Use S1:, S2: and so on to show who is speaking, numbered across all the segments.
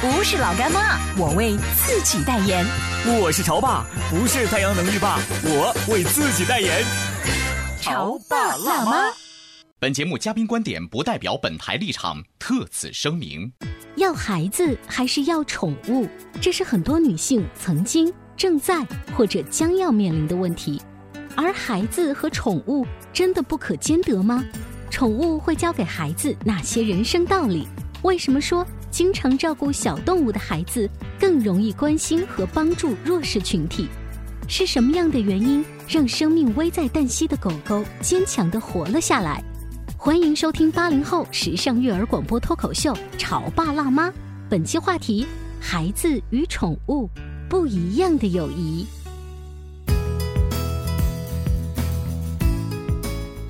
S1: 不是老干妈，我为自己代言。
S2: 我是潮爸，不是太阳能浴霸，我为自己代言。
S1: 潮爸辣妈。
S3: 本节目嘉宾观点不代表本台立场，特此声明。
S1: 要孩子还是要宠物？这是很多女性曾经。正在或者将要面临的问题，而孩子和宠物真的不可兼得吗？宠物会教给孩子哪些人生道理？为什么说经常照顾小动物的孩子更容易关心和帮助弱势群体？是什么样的原因让生命危在旦夕的狗狗坚强地活了下来？欢迎收听八零后时尚育儿广播脱口秀《潮爸辣妈》，本期话题：孩子与宠物。不一样的友谊。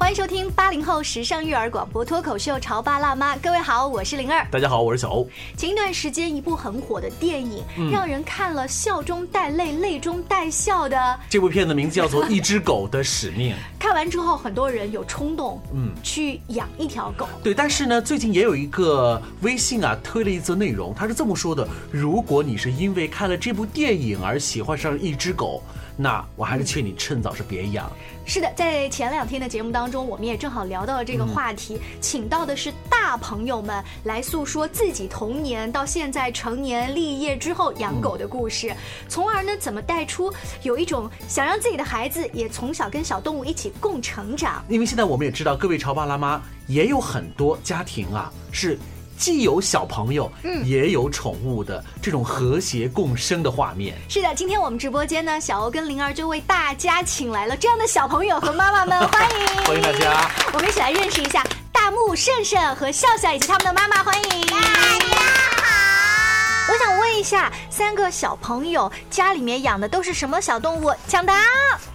S1: 欢迎收听八零后时尚育儿广播脱口秀《潮爸辣妈》，各位好，我是灵儿，
S4: 大家好，我是小欧。
S1: 前一段时间，一部很火的电影，让人看了笑中带泪、泪中带笑的。
S4: 这部片的名字叫做《一只狗的使命》。
S1: 看完之后，很多人有冲动，嗯，去养一条狗。
S4: 对，但是呢，最近也有一个微信啊推了一则内容，他是这么说的：如果你是因为看了这部电影而喜欢上一只狗。那我还是劝你趁早是别养。
S1: 是的，在前两天的节目当中，我们也正好聊到了这个话题，请到的是大朋友们来诉说自己童年到现在成年立业之后养狗的故事，从而呢怎么带出有一种想让自己的孩子也从小跟小动物一起共成长。
S4: 因为现在我们也知道，各位潮爸辣妈也有很多家庭啊是。既有小朋友，嗯，也有宠物的这种和谐共生的画面。
S1: 是的，今天我们直播间呢，小欧跟灵儿就为大家请来了这样的小朋友和妈妈们，欢迎，
S4: 欢迎大家。
S1: 我们一起来认识一下大木、胜胜和笑笑以及他们的妈妈，欢迎大
S5: 家好。
S1: 我想问一下，三个小朋友家里面养的都是什么小动物？抢答，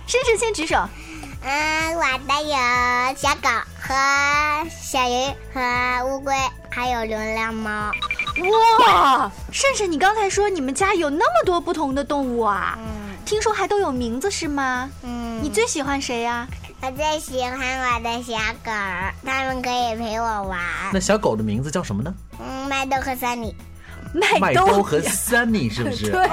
S1: 胜胜先举手。
S5: 嗯，我的有小狗和小鱼和乌龟。还有流浪猫，
S1: 哇！胜胜，你刚才说你们家有那么多不同的动物啊？嗯，听说还都有名字是吗？嗯，你最喜欢谁呀？
S5: 我最喜欢我的小狗，它们可以陪我玩。
S4: 那小狗的名字叫什么呢？
S5: 嗯，麦兜和三米。
S4: 麦兜和三米是不是？
S1: 对，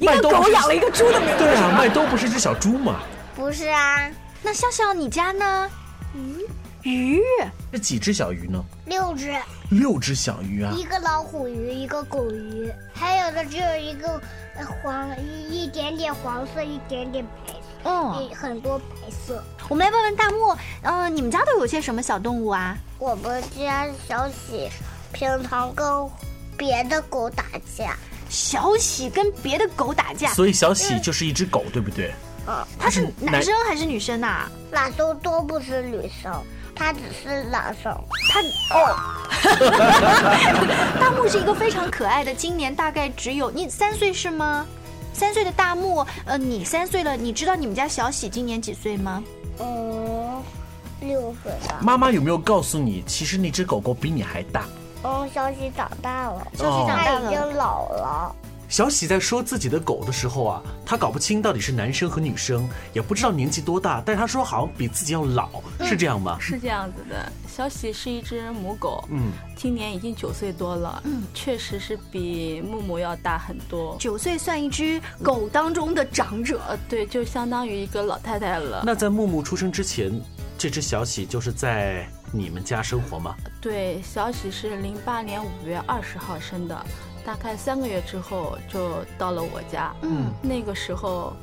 S1: 一个狗养了一个猪的名字。
S4: 对啊，麦兜不是只小猪吗？
S5: 不是啊。
S1: 那笑笑，你家呢？
S5: 鱼。
S1: 鱼？
S4: 这几只小鱼呢？
S5: 六只。
S4: 六只小鱼啊！
S5: 一个老虎鱼，一个狗鱼，还有的只有一个黄一一点点黄色，一点点白色，嗯，很多白色。
S1: 我们来问问大木，嗯，你们家都有些什么小动物啊？
S5: 我们家小喜平常跟别的狗打架。
S1: 小喜跟别的狗打架，
S4: 所以小喜就是一只狗，对不对？
S1: 嗯，它是男生还是女生呐？
S5: 哪都都不是女生。他只是男生，
S1: 他哦，大木是一个非常可爱的，今年大概只有你三岁是吗？三岁的大木，呃，你三岁了，你知道你们家小喜今年几岁吗？
S5: 嗯，六岁了。
S4: 妈妈有没有告诉你，其实那只狗狗比你还大？
S5: 嗯，小喜长大了，
S1: 小喜长大
S5: 了，已经老了。
S4: 小喜在说自己的狗的时候啊，他搞不清到底是男生和女生，也不知道年纪多大，但是他说好像比自己要老，是这样吗？
S6: 是这样子的，小喜是一只母狗，嗯，今年已经九岁多了，嗯，确实是比木木要大很多。
S1: 九岁算一只狗当中的长者，
S6: 对，就相当于一个老太太了。
S4: 那在木木出生之前，这只小喜就是在你们家生活吗？
S6: 对，小喜是零八年五月二十号生的。大概三个月之后就到了我家，嗯，那个时候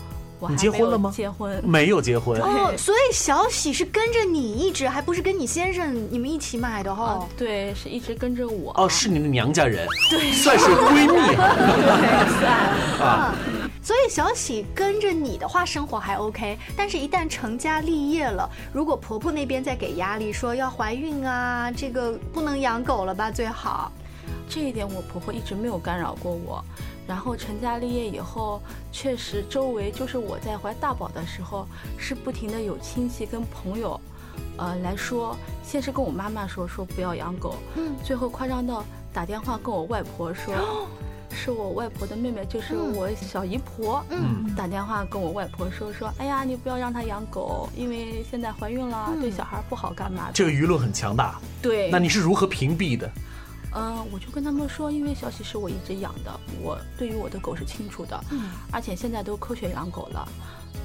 S4: 你结婚了吗？
S6: 结婚
S4: 没有结婚
S1: 哦，所以小喜是跟着你一直，还不是跟你先生你们一起买的哈？
S6: 对，是一直跟着我。
S4: 哦，是你的娘家人，
S6: 对，
S4: 算是闺蜜
S1: 啊。所以小喜跟着你的话，生活还 OK，但是一旦成家立业了，如果婆婆那边再给压力，说要怀孕啊，这个不能养狗了吧？最好。
S6: 这一点我婆婆一直没有干扰过我。然后成家立业以后，确实周围就是我在怀大宝的时候，是不停的有亲戚跟朋友，呃来说，先是跟我妈妈说说不要养狗，嗯，最后夸张到打电话跟我外婆说，是我外婆的妹妹，就是我小姨婆，嗯，打电话跟我外婆说说，哎呀，你不要让她养狗，因为现在怀孕了，对小孩不好，干嘛的？
S4: 这个舆论很强大，
S6: 对，
S4: 那你是如何屏蔽的？
S6: 嗯，我就跟他们说，因为小喜是我一直养的，我对于我的狗是清楚的，嗯，而且现在都科学养狗了，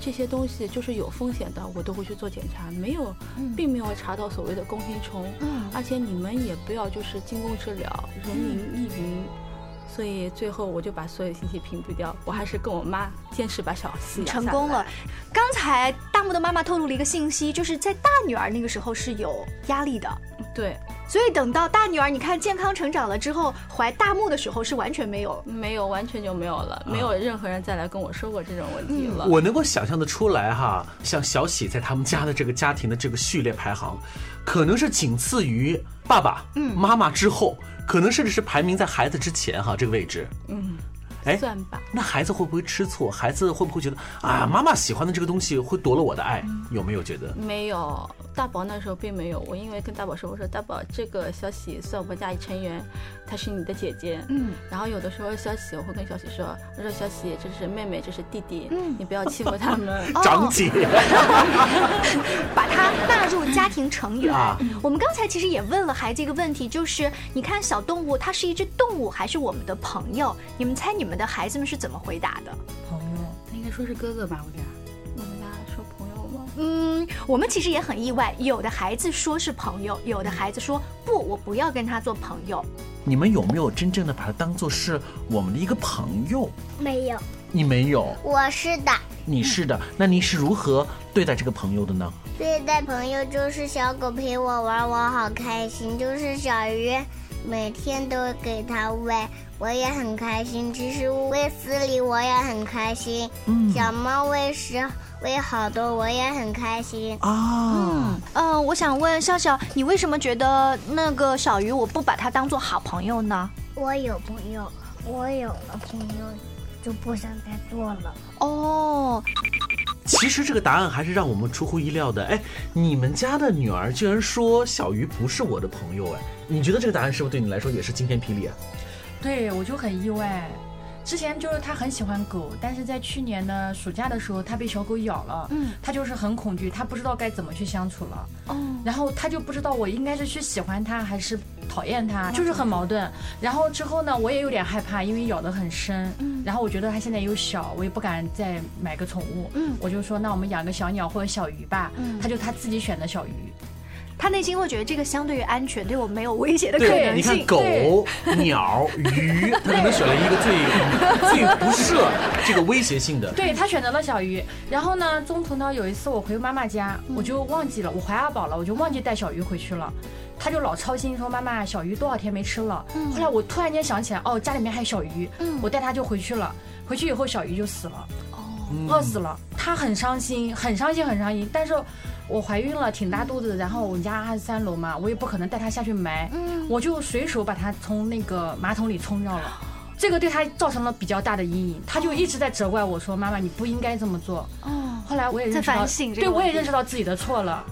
S6: 这些东西就是有风险的，我都会去做检查，没有，并没有查到所谓的弓形虫，嗯，而且你们也不要就是惊弓之鸟，人云亦云。所以最后我就把所有信息屏蔽掉，我还是跟我妈坚持把小喜
S1: 成功了。刚才大木的妈妈透露了一个信息，就是在大女儿那个时候是有压力的。
S6: 对，
S1: 所以等到大女儿你看健康成长了之后，怀大木的时候是完全没有，
S6: 没有，完全就没有了，没有任何人再来跟我说过这种问题了。
S4: 我能够想象的出来哈，像小喜在他们家的这个家庭的这个序列排行，可能是仅次于爸爸、妈妈之后。可能甚至是排名在孩子之前哈，这个位置。嗯。
S6: 哎，算吧。
S4: 那孩子会不会吃醋？孩子会不会觉得啊，妈妈喜欢的这个东西会夺了我的爱？有没有觉得？
S6: 没有，大宝那时候并没有。我因为跟大宝说，我说大宝，这个消息算我们家一成员，她是你的姐姐。嗯。然后有的时候小喜，我会跟小喜说，我说小喜，这是妹妹，这是弟弟，嗯，你不要欺负他们。
S4: 长姐。
S1: 把他纳入家庭成员。我们刚才其实也问了孩子一个问题，就是你看小动物，它是一只动物还是我们的朋友？你们猜你们？的孩子们是怎么回答的？
S7: 朋友，他应该说是哥哥吧？我
S6: 俩，我们俩说朋友吗？
S1: 嗯，我们其实也很意外，有的孩子说是朋友，有的孩子说不，我不要跟他做朋友。
S4: 你们有没有真正的把他当做是我们的一个朋友？
S5: 没有，
S4: 你没有，
S5: 我是的，
S4: 你是的。那你是如何对待这个朋友的呢？
S5: 对待朋友就是小狗陪我玩，我好开心。就是小鱼，每天都给它喂。我也很开心，其实喂饲里我也很开心。嗯，小猫喂食喂好多，我也很开心。啊，
S1: 嗯嗯，我想问笑笑，你为什么觉得那个小鱼我不把它当做好朋友呢？
S5: 我有朋友，我有了朋友就不想再做了。哦，
S4: 其实这个答案还是让我们出乎意料的。哎，你们家的女儿居然说小鱼不是我的朋友，哎，你觉得这个答案是不是对你来说也是惊天霹雳啊？
S7: 对，我就很意外。之前就是他很喜欢狗，但是在去年的暑假的时候，他被小狗咬了。嗯，他就是很恐惧，他不知道该怎么去相处了。哦，然后他就不知道我应该是去喜欢他还是讨厌他，就是很矛盾。然后之后呢，我也有点害怕，因为咬得很深。嗯，然后我觉得他现在又小，我也不敢再买个宠物。嗯，我就说那我们养个小鸟或者小鱼吧。嗯，他就他自己选的小鱼。
S1: 他内心会觉得这个相对于安全，对我没有威胁的可能性。
S4: 你看狗、鸟、鱼，他可能选了一个最 最不设这个威胁性的。
S7: 对他选择了小鱼，然后呢，中途呢有一次我回妈妈家，我就忘记了我怀二宝了，我就忘记带小鱼回去了。他就老操心说妈妈小鱼多少天没吃了。后来我突然间想起来，哦，家里面还有小鱼，我带他就回去了。回去以后小鱼就死了，饿死了。他很伤心，很伤心，很伤心。但是。我怀孕了，挺大肚子，然后我们家二十三楼嘛，我也不可能带他下去埋，我就随手把他从那个马桶里冲掉了，这个对他造成了比较大的阴影，他就一直在责怪我说：“妈妈，你不应该这么做。”哦，后来我也认识到，对我也认识到自己的错了，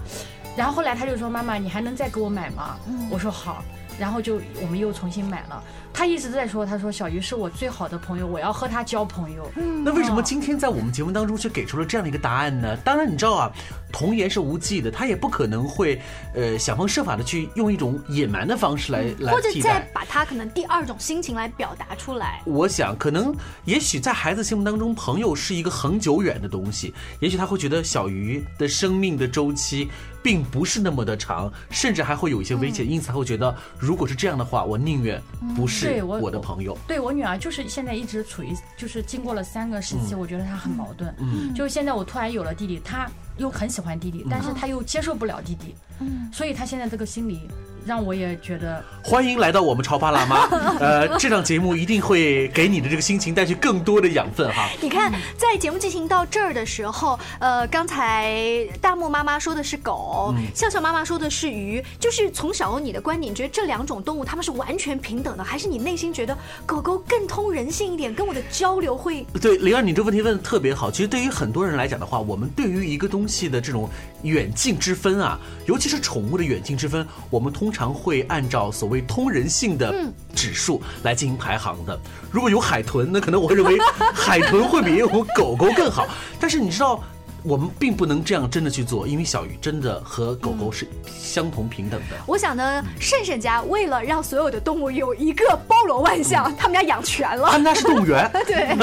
S7: 然后后来他就说：“妈妈，你还能再给我买吗？”我说：“好。”然后就我们又重新买了。他一直在说，他说小鱼是我最好的朋友，我要和他交朋友。
S4: 嗯那为什么今天在我们节目当中却给出了这样的一个答案呢？当然你知道啊，童言是无忌的，他也不可能会呃想方设法的去用一种隐瞒的方式来来
S1: 或者。再把他可能第二种心情来表达出来。
S4: 我想，可能也许在孩子心目当中，朋友是一个很久远的东西。也许他会觉得小鱼的生命的周期并不是那么的长，甚至还会有一些危险，因此他会觉得，如果是这样的话，我宁愿不是
S7: 我
S4: 我的朋友。
S7: 对我女儿就是现在一直处于，就是经过了三个时期，我觉得她很矛盾。
S4: 嗯。
S7: 就是现在我突然有了弟弟，她又很喜欢弟弟，但是她又接受不了弟弟，
S1: 嗯，
S7: 所以她现在这个心理让我也觉得
S4: 欢迎来到我们潮爸辣妈，呃，这档节目一定会给你的这个心情带去更多的养分哈。
S1: 你看，在节目进行到这儿的时候，呃，刚才大木妈妈说的是狗，笑笑妈妈说的是鱼，就是从小有你的观点，觉得这两种动物它们是完全平等的，还是你内心觉得狗狗更通人性一点，跟我的交流会
S4: 对，灵儿，你这问题问的特别好。其实对于很多人来讲的话，我们对于一个东西的这种远近之分啊，尤其是宠物的远近之分，我们通常会按照所谓通人性的指数来进行排行的。如果有海豚，那可能我会认为 海豚会比有狗狗更好。但是你知道。我们并不能这样真的去做，因为小鱼真的和狗狗是相同平等的。
S1: 我想呢，胜胜家为了让所有的动物有一个包罗万象，他们家养全了。
S4: 他们家是动物园，
S1: 对，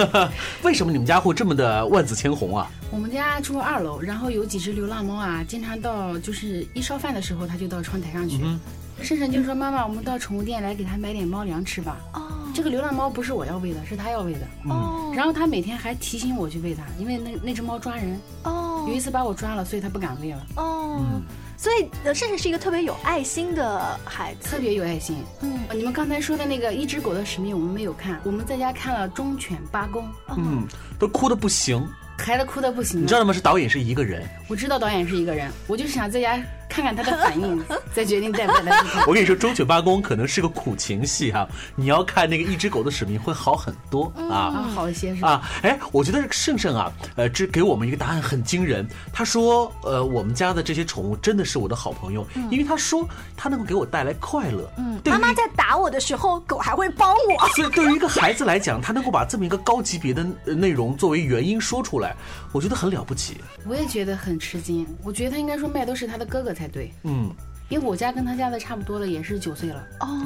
S4: 为什么你们家会这么的万紫千红啊？
S8: 我们家住二楼，然后有几只流浪猫啊，经常到就是一烧饭的时候，它就到窗台上去。胜胜就说：“妈妈，我们到宠物店来给它买点猫粮吃吧。”
S1: 哦
S8: 这个流浪猫不是我要喂的，是它要喂的。
S1: 哦
S8: 然后它每天还提醒我去喂它，因为那那只猫抓人。
S1: 哦
S8: 有一次把我抓了，所以它不敢喂了，
S1: 哦，所以呃，胜胜是一个特别有爱心的孩子。
S8: 特别有爱心。
S1: 嗯
S8: 呃你们刚才说的那个一只狗的使命，我们没有看，我们在家看了《忠犬八公》，
S4: 嗯，都哭的不行。
S8: 孩子哭的不行。
S4: 你知道吗？是导演是一个人。
S8: 我知道导演是一个人，我就是想在家看看他的反应，再决定带不带他去看。
S4: 我跟你说，《忠犬八公》可能是个苦情戏哈、你要看那个《一只狗的使命》会好很多啊。
S8: 啊，好一些是吧？
S4: 啊，哎，我觉得这个胜胜啊，呃，这给我们一个答案很惊人。他说，呃，我们家的这些宠物真的是我的好朋友，因为他说他能够给我带来快乐。嗯，对
S1: 妈妈在打我的时候，狗还会帮我。
S4: 所以对于一个孩子来讲，他能够把这么一个高级别的呃内容作为原因说出来，我觉得很了不起。
S8: 我也觉得很吃惊，我觉得他应该说麦都是他的哥哥才对，
S4: 嗯，
S8: 因为我家跟他家的差不多了，也是九岁了，
S1: 哦，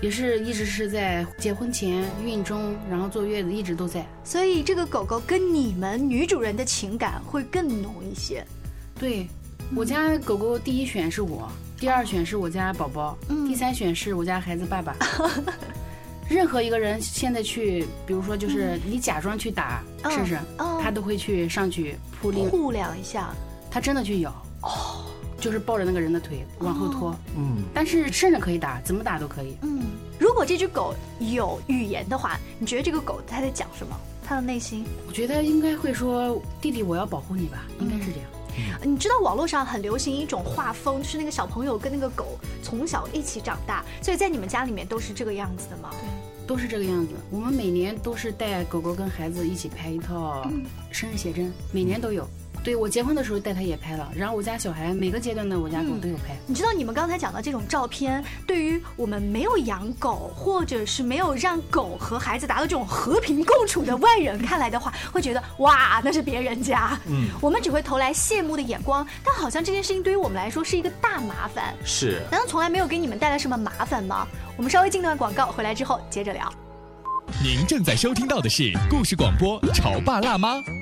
S8: 也是一直是在结婚前、孕中，然后坐月子一直都在。
S1: 所以这个狗狗跟你们女主人的情感会更浓一些。
S8: 对，我家狗狗第一选是我，第二选是我家宝宝，
S1: 嗯。
S8: 第三选是我家孩子爸爸。任何一个人现在去，比如说就是你假装去打
S1: 嗯
S8: 试试，
S1: 哦
S8: 他都会去上去扑另，
S1: 护两一下，
S8: 他真的去咬，哦，就是抱着那个人的腿往后拖。
S4: 嗯，
S8: 但是甚至可以打，怎么打都可以。
S1: 嗯，如果这只狗有语言的话，你觉得这个狗它在讲什么？它的内心？
S8: 我觉得应该会说：“弟弟，我要保护你吧。”应该是这样。
S1: 你知道网络上很流行一种画风，就是那个小朋友跟那个狗从小一起长大，所以在你们家里面都是这个样子的吗？
S8: 对都是这个样子。我们每年都是带狗狗跟孩子一起拍一套生日写真，每年都有。对我结婚的时候带他也拍了，然后我家小孩每个阶段的我家狗都有拍。
S1: 你知道你们刚才讲的这种照片，对于我们没有养狗，或者是没有让狗和孩子达到这种和平共处的外人看来的话，会觉得哇，那是别人家。
S4: 嗯，
S1: 我们只会投来羡慕的眼光，但好像这件事情对于我们来说是一个大麻烦。
S4: 是。
S1: 难道从来没有给你们带来什么麻烦吗？我们稍微进段广告，回来之后接着聊。
S3: 您正在收听到的是故事广播《潮爸辣妈》。
S9: 《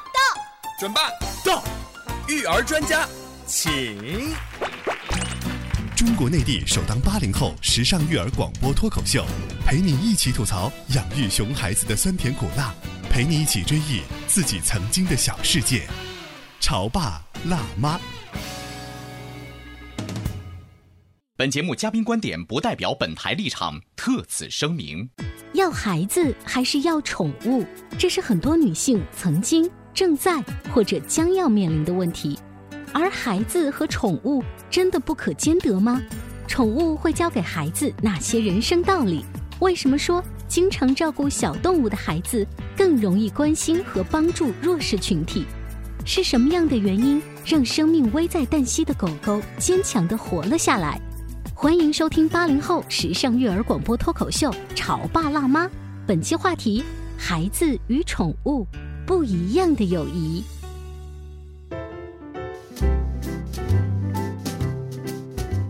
S10: 准爸
S2: 到，
S10: 育儿专家请。
S11: 中国内地首档八零后时尚育儿广播脱口秀，陪你一起吐槽养育熊孩子的酸甜苦辣，陪你一起追忆自己曾经的小世界。潮爸辣妈。
S3: 本节目嘉宾观点不代表本台立场，特此声明。
S9: 要孩子还是要宠物？这是很多女性曾经、正在或者将要面临的问题。而孩子和宠物真的不可兼得吗？宠物会教给孩子哪些人生道理？为什么说经常照顾小动物的孩子更容易关心和帮助弱势群体？是什么样的原因让生命危在旦夕的狗狗坚强地活了下来？欢迎收听八零后时尚育儿广播脱口秀《潮爸辣妈》，本期话题：孩子与宠物不一样的友谊。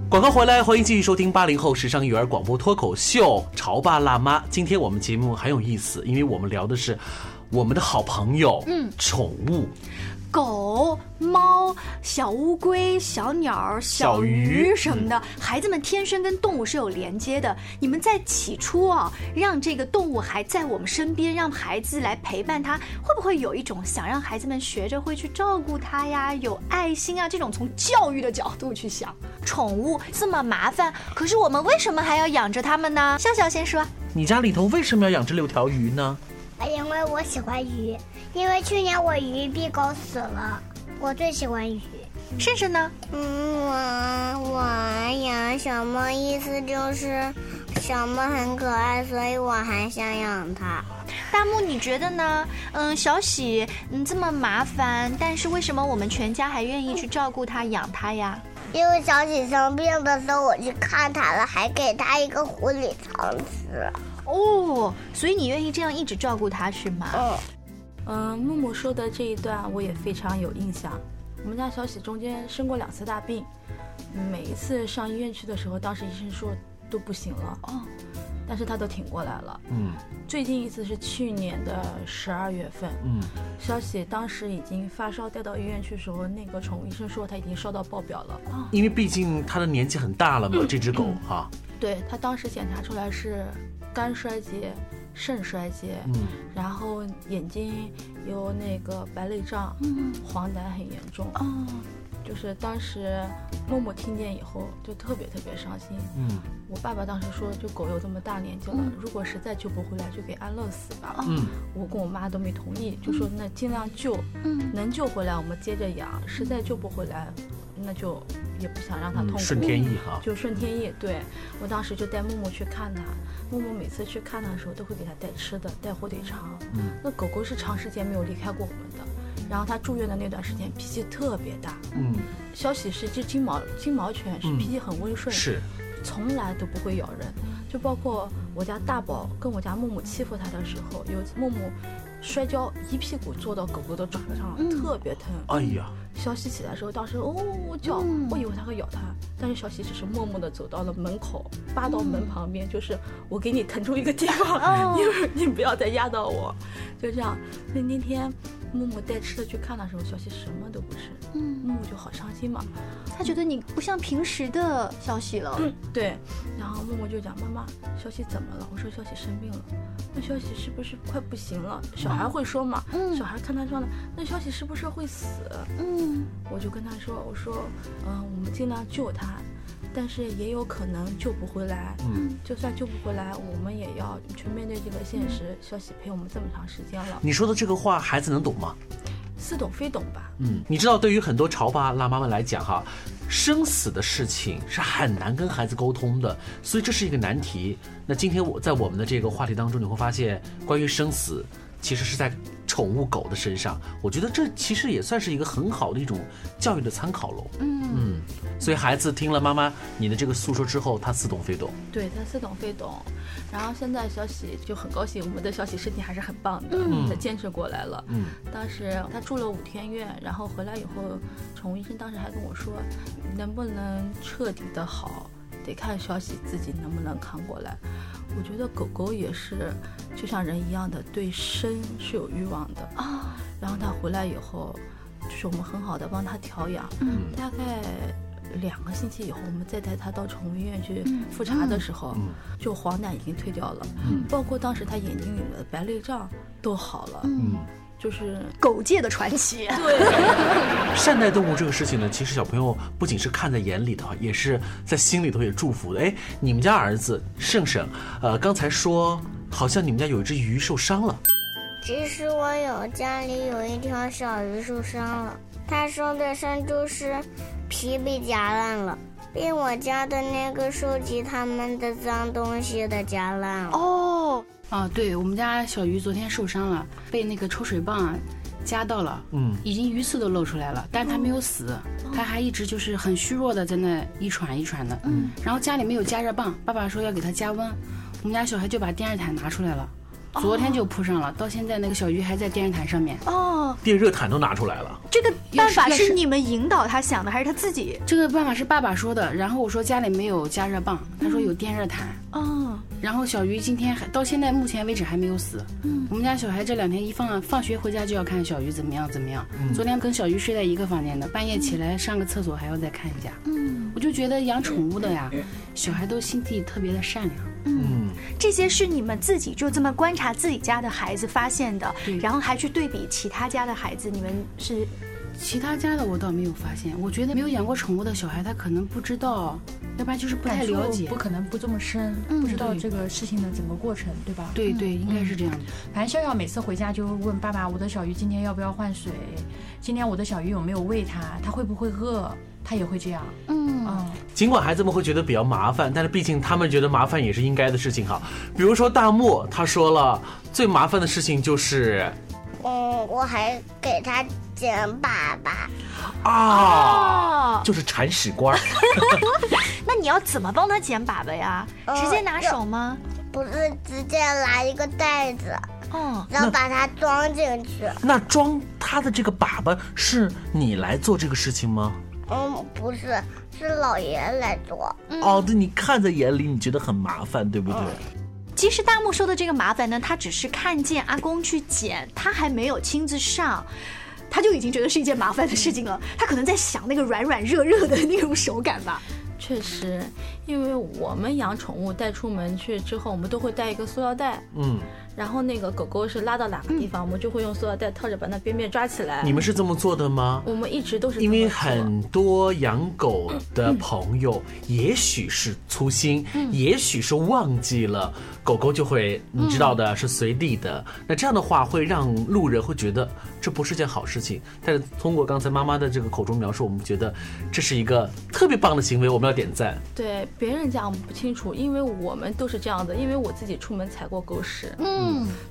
S4: 广告回来，欢迎继续收听八零后时尚育儿广播脱口秀《潮爸辣妈》。今天我们节目很有意思，因为我们聊的是我们的好朋友，嗯，宠物。
S1: 狗、猫、小乌龟、小鸟、小鱼什么的，孩子们天生跟动物是有连接的。你们在起初啊，让这个动物还在我们身边，让孩子来陪伴它，会不会有一种想让孩子们学着会去照顾它呀，有爱心啊？这种从教育的角度去想，宠物这么麻烦，可是我们为什么还要养着它们呢？笑笑先说，
S4: 你家里头为什么要养这六条鱼呢？
S5: 因为我喜欢鱼，因为去年我鱼币狗死了，我最喜欢鱼。
S1: 甚至呢？
S5: 嗯，我我养小猫，意思就是小猫很可爱，所以我还想养它。
S1: 大木，你觉得呢？嗯，小喜，嗯，这么麻烦，但是为什么我们全家还愿意去照顾它、养它呀？
S5: 因为小喜生病的时候，我去看它了，还给它一个狐狸肠吃。
S1: 哦，所以你愿意这样一直照顾它是吗？
S6: 嗯，嗯，木木说的这一段我也非常有印象。我们家小喜中间生过两次大病，每一次上医院去的时候，当时医生说都不行了哦，但是他都挺过来了。嗯，最近一次是去年的十二月份。嗯，小喜当时已经发烧，带到医院去的时候，那个宠物医生说他已经烧到爆表了。
S4: 因为毕竟他的年纪很大了嘛，这只狗哈。
S6: 对他当时检查出来是。肝衰竭、肾衰竭，嗯，然后眼睛有那个白内障，嗯，黄疸很严重，哦，就是当时默默听见以后就特别特别伤心，嗯，我爸爸当时说，就狗有这么大年纪了，如果实在救不回来，就给安乐死吧，嗯，我跟我妈都没同意，就说那尽量救，嗯，能救回来我们接着养，实在救不回来。那就也不想让他痛苦，
S4: 顺天意哈，
S6: 就顺天意。对我当时就带木木去看他，木木每次去看他的时候都会给他带吃的，带火腿肠。嗯，那狗狗是长时间没有离开过我们的，然后它住院的那段时间脾气特别大。嗯，消息是只金毛金毛犬，是脾气很温顺，
S4: 是，
S6: 从来都不会咬人。就包括我家大宝跟我家木木欺负它的时候，有木木摔跤一屁股坐到狗狗的爪子上，特别疼。哎呀！小喜起来的时候，当时哦叫，我以为它会咬它，但是小喜只是默默地走到了门口，扒到门旁边，就是我给你腾出一个地方，你你不要再压到我，就这样。所以那天。木木带吃的去看的时候，小喜什么都不吃，嗯，木木就好伤心嘛，
S1: 他觉得你不像平时的小喜了，嗯，
S6: 对，然后木木就讲妈妈，小喜怎么了？我说小喜生病了，那小喜是不是快不行了？小孩会说嘛，嗯，小孩看他状态，那小喜是不是会死？嗯，我就跟他说，我说，嗯，我们尽量救他。但是也有可能救不回来，嗯，就算救不回来，我们也要去面对这个现实。小喜陪我们这么长时间了，
S4: 你说的这个话，孩子能懂吗？
S6: 似懂非懂吧。
S4: 嗯，你知道，对于很多潮爸辣妈们来讲，哈，生死的事情是很难跟孩子沟通的，所以这是一个难题。那今天我在我们的这个话题当中，你会发现，关于生死，其实是在。宠物狗的身上，我觉得这其实也算是一个很好的一种教育的参考喽。嗯嗯，所以孩子听了妈妈你的这个诉说之后，他似懂非懂。
S6: 对他似懂非懂，然后现在小喜就很高兴，我们的小喜身体还是很棒的，他坚持过来了。嗯，当时他住了五天院，然后回来以后，宠物医生当时还跟我说，能不能彻底的好。得看小喜自己能不能扛过来。我觉得狗狗也是，就像人一样的，对生是有欲望的啊。然后它回来以后，就是我们很好的帮它调养。嗯。大概两个星期以后，我们再带它到宠物医院去复查的时候，就黄疸已经退掉了。嗯。包括当时它眼睛里的白内障都好了。嗯。就是
S1: 狗界的传奇。
S6: 对，
S4: 善待动物这个事情呢，其实小朋友不仅是看在眼里的，也是在心里头也祝福的。哎，你们家儿子胜胜，呃，刚才说好像你们家有一只鱼受伤了。
S5: 其实我有家里有一条小鱼受伤了，它受的伤就是皮被夹烂了，被我家的那个收集它们的脏东西的夹烂了。
S1: 哦，
S8: 啊，对我们家小鱼昨天受伤了，被那个抽水泵啊夹到了，
S4: 嗯，
S8: 已经鱼刺都露出来了，但是它没有死，它还一直就是很虚弱的在那一喘一喘的，嗯，然后家里没有加热棒，爸爸说要给它加温，我们家小孩就把电热毯拿出来了。昨天就铺上了，到现在那个小鱼还在电热毯上面。
S1: 哦，
S4: 电热毯都拿出来了。
S1: 这个办法
S8: 是
S1: 是你们引导他想的，还是他自己？
S8: 这个办法是爸爸说的，然后我说家里没有加热棒，他说有电热毯。
S1: 哦，
S8: 然后小鱼今天还到现在目前为止还没有死。嗯，我们家小孩这两天一放放学回家就要看小鱼怎么样怎么样。昨天跟小鱼睡在一个房间的，半夜起来上个厕所还要再看一下。嗯，我就觉得养宠物的呀，小孩都心地特别的善良。
S4: 嗯，
S1: 这些是你们自己就这么观察自己家的孩子发现的，然后还去对比其他家的孩子，你们是
S8: 其他家的我倒没有发现，我觉得没有养过宠物的小孩他可能不知道，要不然就是不太了解。
S7: 不可能不这么深，
S1: 嗯
S7: 不知道这个事情的整个过程，对吧？
S8: 对对，应该是这样的。
S7: 反正笑笑每次回家就问爸爸：“我的小鱼今天要不要换水？今天我的小鱼有没有喂它？它会不会饿？”他也会这样。
S1: 嗯
S7: 嗯，
S4: 尽管孩子们会觉得比较麻烦，但是毕竟他们觉得麻烦也是应该的事情哈。比如说大漠，他说了最麻烦的事情就是
S5: 嗯，我还给它剪粑粑。
S4: 啊，
S1: 哦，
S4: 就是铲屎官。
S1: 那你要怎么帮他捡粑粑呀？
S5: 呃
S1: 直接拿手吗？
S5: 不是直接拿一个袋子，
S1: 哦，
S5: 然后把它装进去。
S4: 那装他的这个粑粑是你来做这个事情吗？
S5: 嗯，不是，是老爷来做。
S4: 哦，对，你看在眼里，你觉得很麻烦，对不对？
S1: 其实大木说的这个麻烦呢，他只是看见阿公去捡，他还没有亲自上。他就已经觉得是一件麻烦的事情了，他可能在想那个软软热热的那种手感吧。
S6: 确实，因为我们养宠物带出门去之后，我们都会带一个塑料袋，
S4: 嗯，
S6: 然后那个狗狗是拉到哪个地方，我们就会用塑料袋套着把那边边抓起来。
S4: 你们是这么做的吗？
S6: 我们一直都是这
S4: 因为很多养狗的朋友，也许是粗心，也许是忘记了，狗狗就会，你知道的，是随地的。那这样的话，会让路人会觉得这不是件好事情。但是通过刚才妈妈的这个口中描述，我们觉得这是一个特别棒的行为，我们要点赞。
S6: 对别人家我们不清楚，因为我们都是这样的，因为我自己出门踩过狗屎，
S1: 嗯，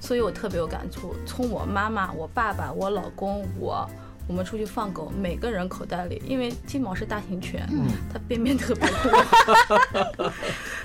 S6: 所以我特别有感触。从我妈妈、我爸爸、我老公、我。我们出去放狗，每个人口袋里，因为金毛是大型犬，嗯它便便特别多，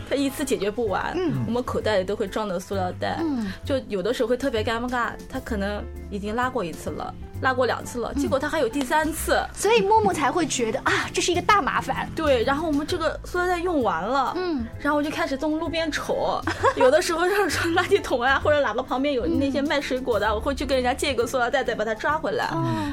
S6: 它一次解决不完，我们口袋里都会装的塑料袋，嗯就有的时候会特别尴尬，它可能已经拉过一次了，拉过两次了，结果他还有第三次，
S1: 所以木木才会觉得啊，这是一个大麻烦。
S6: 对，然后我们这个塑料袋用完了，
S1: 嗯，
S6: 然后我就开始从路边瞅，有的时候让说垃圾桶啊，或者哪个旁边有那些卖水果的，我会去跟人家借一个塑料袋，再把它抓回来。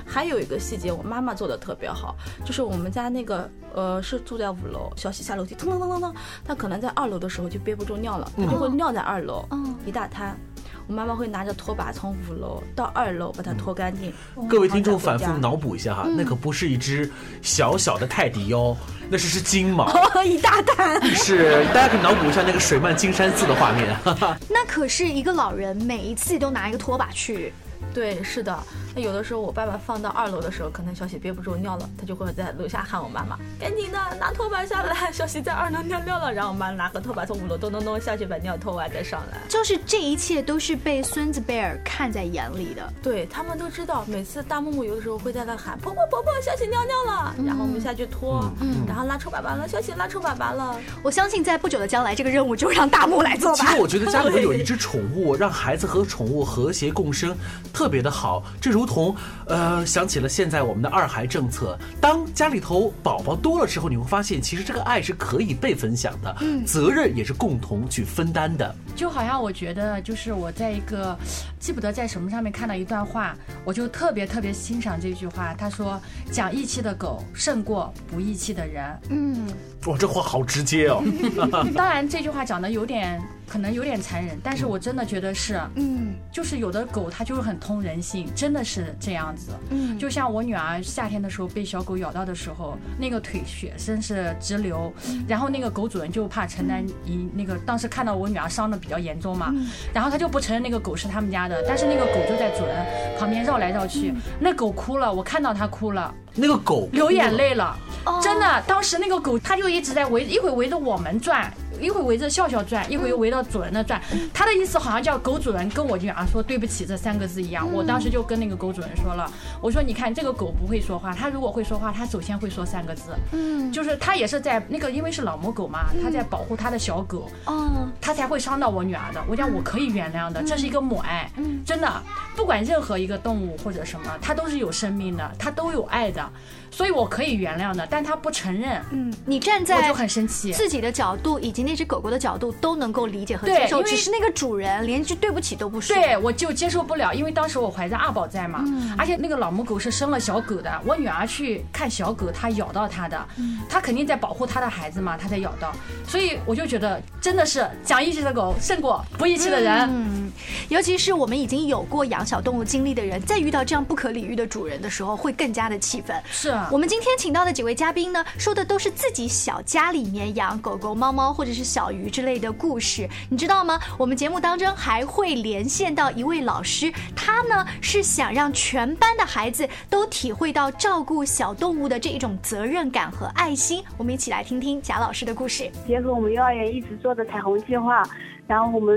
S6: 还有一个细节，我妈妈做的特别好，就是我们家那个呃是住在五楼，小喜下楼梯，噔噔噔噔噔，她可能在二楼的时候就憋不住尿了，她就会尿在二楼，
S1: 嗯。
S6: 一大滩。我妈妈会拿着拖把从五楼到二楼把它拖干净。
S4: 各位听众反复脑补一下哈，那可不是一只小小的泰迪哟，那是只金毛。
S1: 一大滩，
S4: 是，大家可以脑补一下那个水漫金山寺的画面。哈哈。
S1: 那可是一个老人每一次都拿一个拖把去。
S6: 对，是的。那有的时候我爸爸放到二楼的时候，可能小喜憋不住尿了，他就会在楼下喊我妈妈：“赶紧的，拿拖把下来，小喜在二楼尿尿了。”然后我妈拿个拖把从五楼咚咚咚下去把尿拖完再上来。
S1: 就是这一切都是被孙子贝尔看在眼里的。
S6: 对他们都知道，每次大木木有的时候会在那喊：“婆婆婆婆，小喜尿尿了。然后我们下去拖，嗯然后拉臭粑粑了，小喜拉臭粑粑了。
S1: 我相信在不久的将来，这个任务就让大木来做吧。
S4: 其实我觉得家里头有一 只宠物，让孩子和宠物和谐共生，特别的好。这如同，呃，想起了现在我们的二孩政策，当家里头宝宝多了之后，你会发现，其实这个爱是可以被分享的，嗯责任也是共同去分担的。
S7: 就好像我觉得，就是我在一个记不得在什么上面看到一段话，我就特别特别欣赏这句话。他说：“讲义气的狗胜过不义气的人。”
S1: 嗯，
S4: 哇，这话好直接哦。
S7: 当然，这句话讲的有点可能有点残忍，但是我真的觉得是，
S1: 嗯，
S7: 就是有的狗它就是很通人性，真的是这样子。
S1: 嗯。
S7: 就像我女儿夏天的时候被小狗咬到的时候，那个腿血真是直流，然后那个狗主人就怕承担一那个，当时看到我女儿伤的比较严重嘛，然后他就不承认那个狗是他们家的，但是那个狗就在主人旁边绕来绕去，那狗哭了，我看到它哭了。
S4: 那个狗
S7: 流眼泪了，真的，当时那个狗它就一直在围，一会围着我们转。一会围着笑笑转，一会又围到主人那转。他的意思好像叫狗主人跟我女儿说对不起这三个字一样。我当时就跟那个狗主人说了，我说你看这个狗不会说话，它如果会说话，它首先会说三个字。
S1: 嗯，
S7: 就是它也是在那个，因为是老母狗嘛，它在保护它的小狗，
S1: 哦，
S7: 它才会伤到我女儿的。我讲我可以原谅的，这是一个母爱，真的，不管任何一个动物或者什么，它都是有生命的，它都有爱的，所以我可以原谅的。但他不承认，
S1: 嗯，你站在
S7: 我就很生气，
S1: 自己的角度以及那只狗狗的角度都能够理解和接受，只是那个主人连句对不起都不说。
S7: 对，我就接受不了，因为当时我怀着二宝在嘛，
S1: 嗯
S7: 而且那个老母狗是生了小狗的，我女儿去看小狗，它咬到它的，它肯定在保护它的孩子嘛，它才咬到，所以我就觉得真的是讲义气的狗胜过不义气的人。
S1: 嗯，尤其是我们已经有过养小动物经历的人，在遇到这样不可理喻的主人的时候，会更加的气愤。
S7: 是啊，
S1: 我们今天请到的几位嘉宾呢，说的都是自己小家里面养狗狗、猫猫或者是小鱼之类的故事。你知道吗？我们节目当中还会连线到一位老师，他呢是想让全班的孩子都体会到照顾小动物的这一种责任感和爱心。我们一起来听听贾老师的故事。
S12: 结合我们幼儿园一直做的彩虹计划，然后我们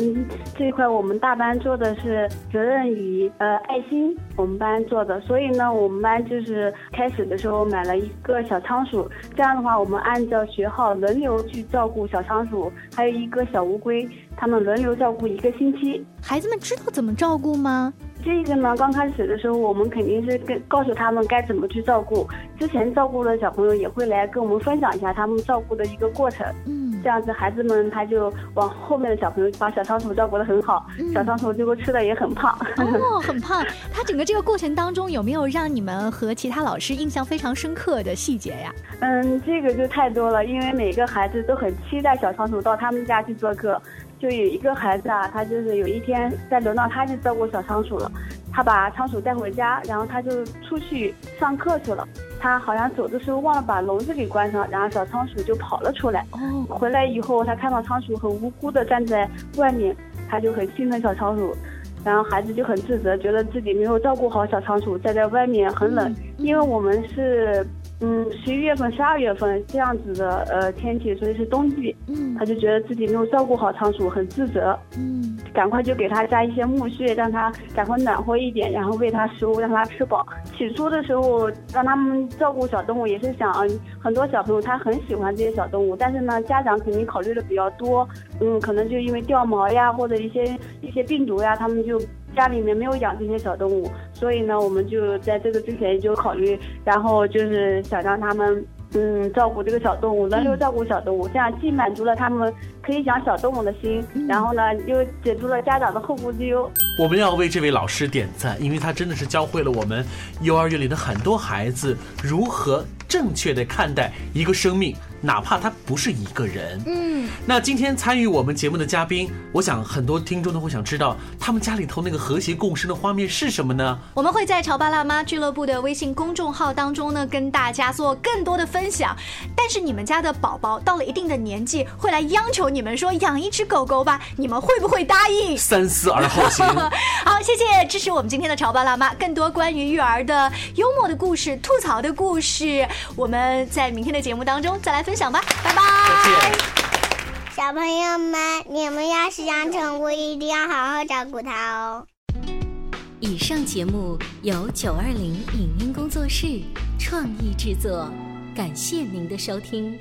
S12: 这一块我们大班做的是责任与呃爱心，我们班做的，所以呢，我们班就是开始的时候买了一个小仓鼠，这样的话，我们按照学号轮流去照顾小仓鼠，还有一个小乌龟，他们轮流照顾一个星期。
S1: 孩子们知道怎么照顾吗？
S12: 这个呢，刚开始的时候，我们肯定是跟告诉他们该怎么去照顾。之前照顾的小朋友也会来跟我们分享一下他们照顾的一个过程。
S1: 嗯，
S12: 这样子孩子们他就往后面的小朋友把小仓鼠照顾得很好，小仓鼠最后吃的也很胖。
S1: 哦，很胖。他整个这个过程当中有没有让你们和其他老师印象非常深刻的细节呀？
S12: 嗯，这个就太多了，因为每个孩子都很期待小仓鼠到他们家去做客。就有一个孩子啊，他就是有一天在轮到他去照顾小仓鼠了，他把仓鼠带回家，然后他就出去上课去了。他好像走的时候忘了把笼子给关上，然后小仓鼠就跑了出来。
S1: 哦，
S12: 回来以后，他看到仓鼠很无辜的站在外面，他就很心疼小仓鼠。然后孩子就很自责，觉得自己没有照顾好小仓鼠，站在外面很冷，因为我们是嗯十一月份、十二月份这样子的呃天气，所以是冬季。
S1: 嗯，
S12: 他就觉得自己没有照顾好仓鼠，很自责。
S1: 嗯，
S12: 赶快就给它加一些木屑，让它赶快暖和一点，然后喂它食物，让它吃饱。起初的时候，让他们照顾小动物，也是想很多小朋友他很喜欢这些小动物，但是呢，家长肯定考虑的比较多，嗯，可能就因为掉毛呀，或者一些一些病毒呀，他们就。家里面没有养这些小动物，所以呢，我们就在这个之前就考虑，然后就是想让他们嗯照顾这个小动物，轮流照顾小动物，这样既满足了他们可以养小动物的心，然后呢又解除了家长的后顾之忧。
S4: 我们要为这位老师点赞，因为他真的是教会了我们幼儿园里的很多孩子如何正确的看待一个生命，哪怕他不是一个人。
S1: 嗯，
S4: 那今天参与我们节目的嘉宾，我想很多听众都会想知道，他们家里头那个和谐共生的画面是什么呢？
S1: 我们会在潮爸辣妈俱乐部的微信公众号当中呢，跟大家做更多的分享。但是你们家的宝宝到了一定的年纪，会来央求你们说养一只狗狗吧，你们会不会答应？
S4: 三思而后行。
S1: 好，谢谢支持我们今天的潮爸辣妈。更多关于育儿的幽默的故事、吐槽的故事，我们在明天的节目当中再来分享吧。拜拜。
S4: 再见。
S5: 小朋友们，你们要是养宠物，一定要好好照顾它哦。
S9: 以上节目由九二零影音工作室创意制作，感谢您的收听。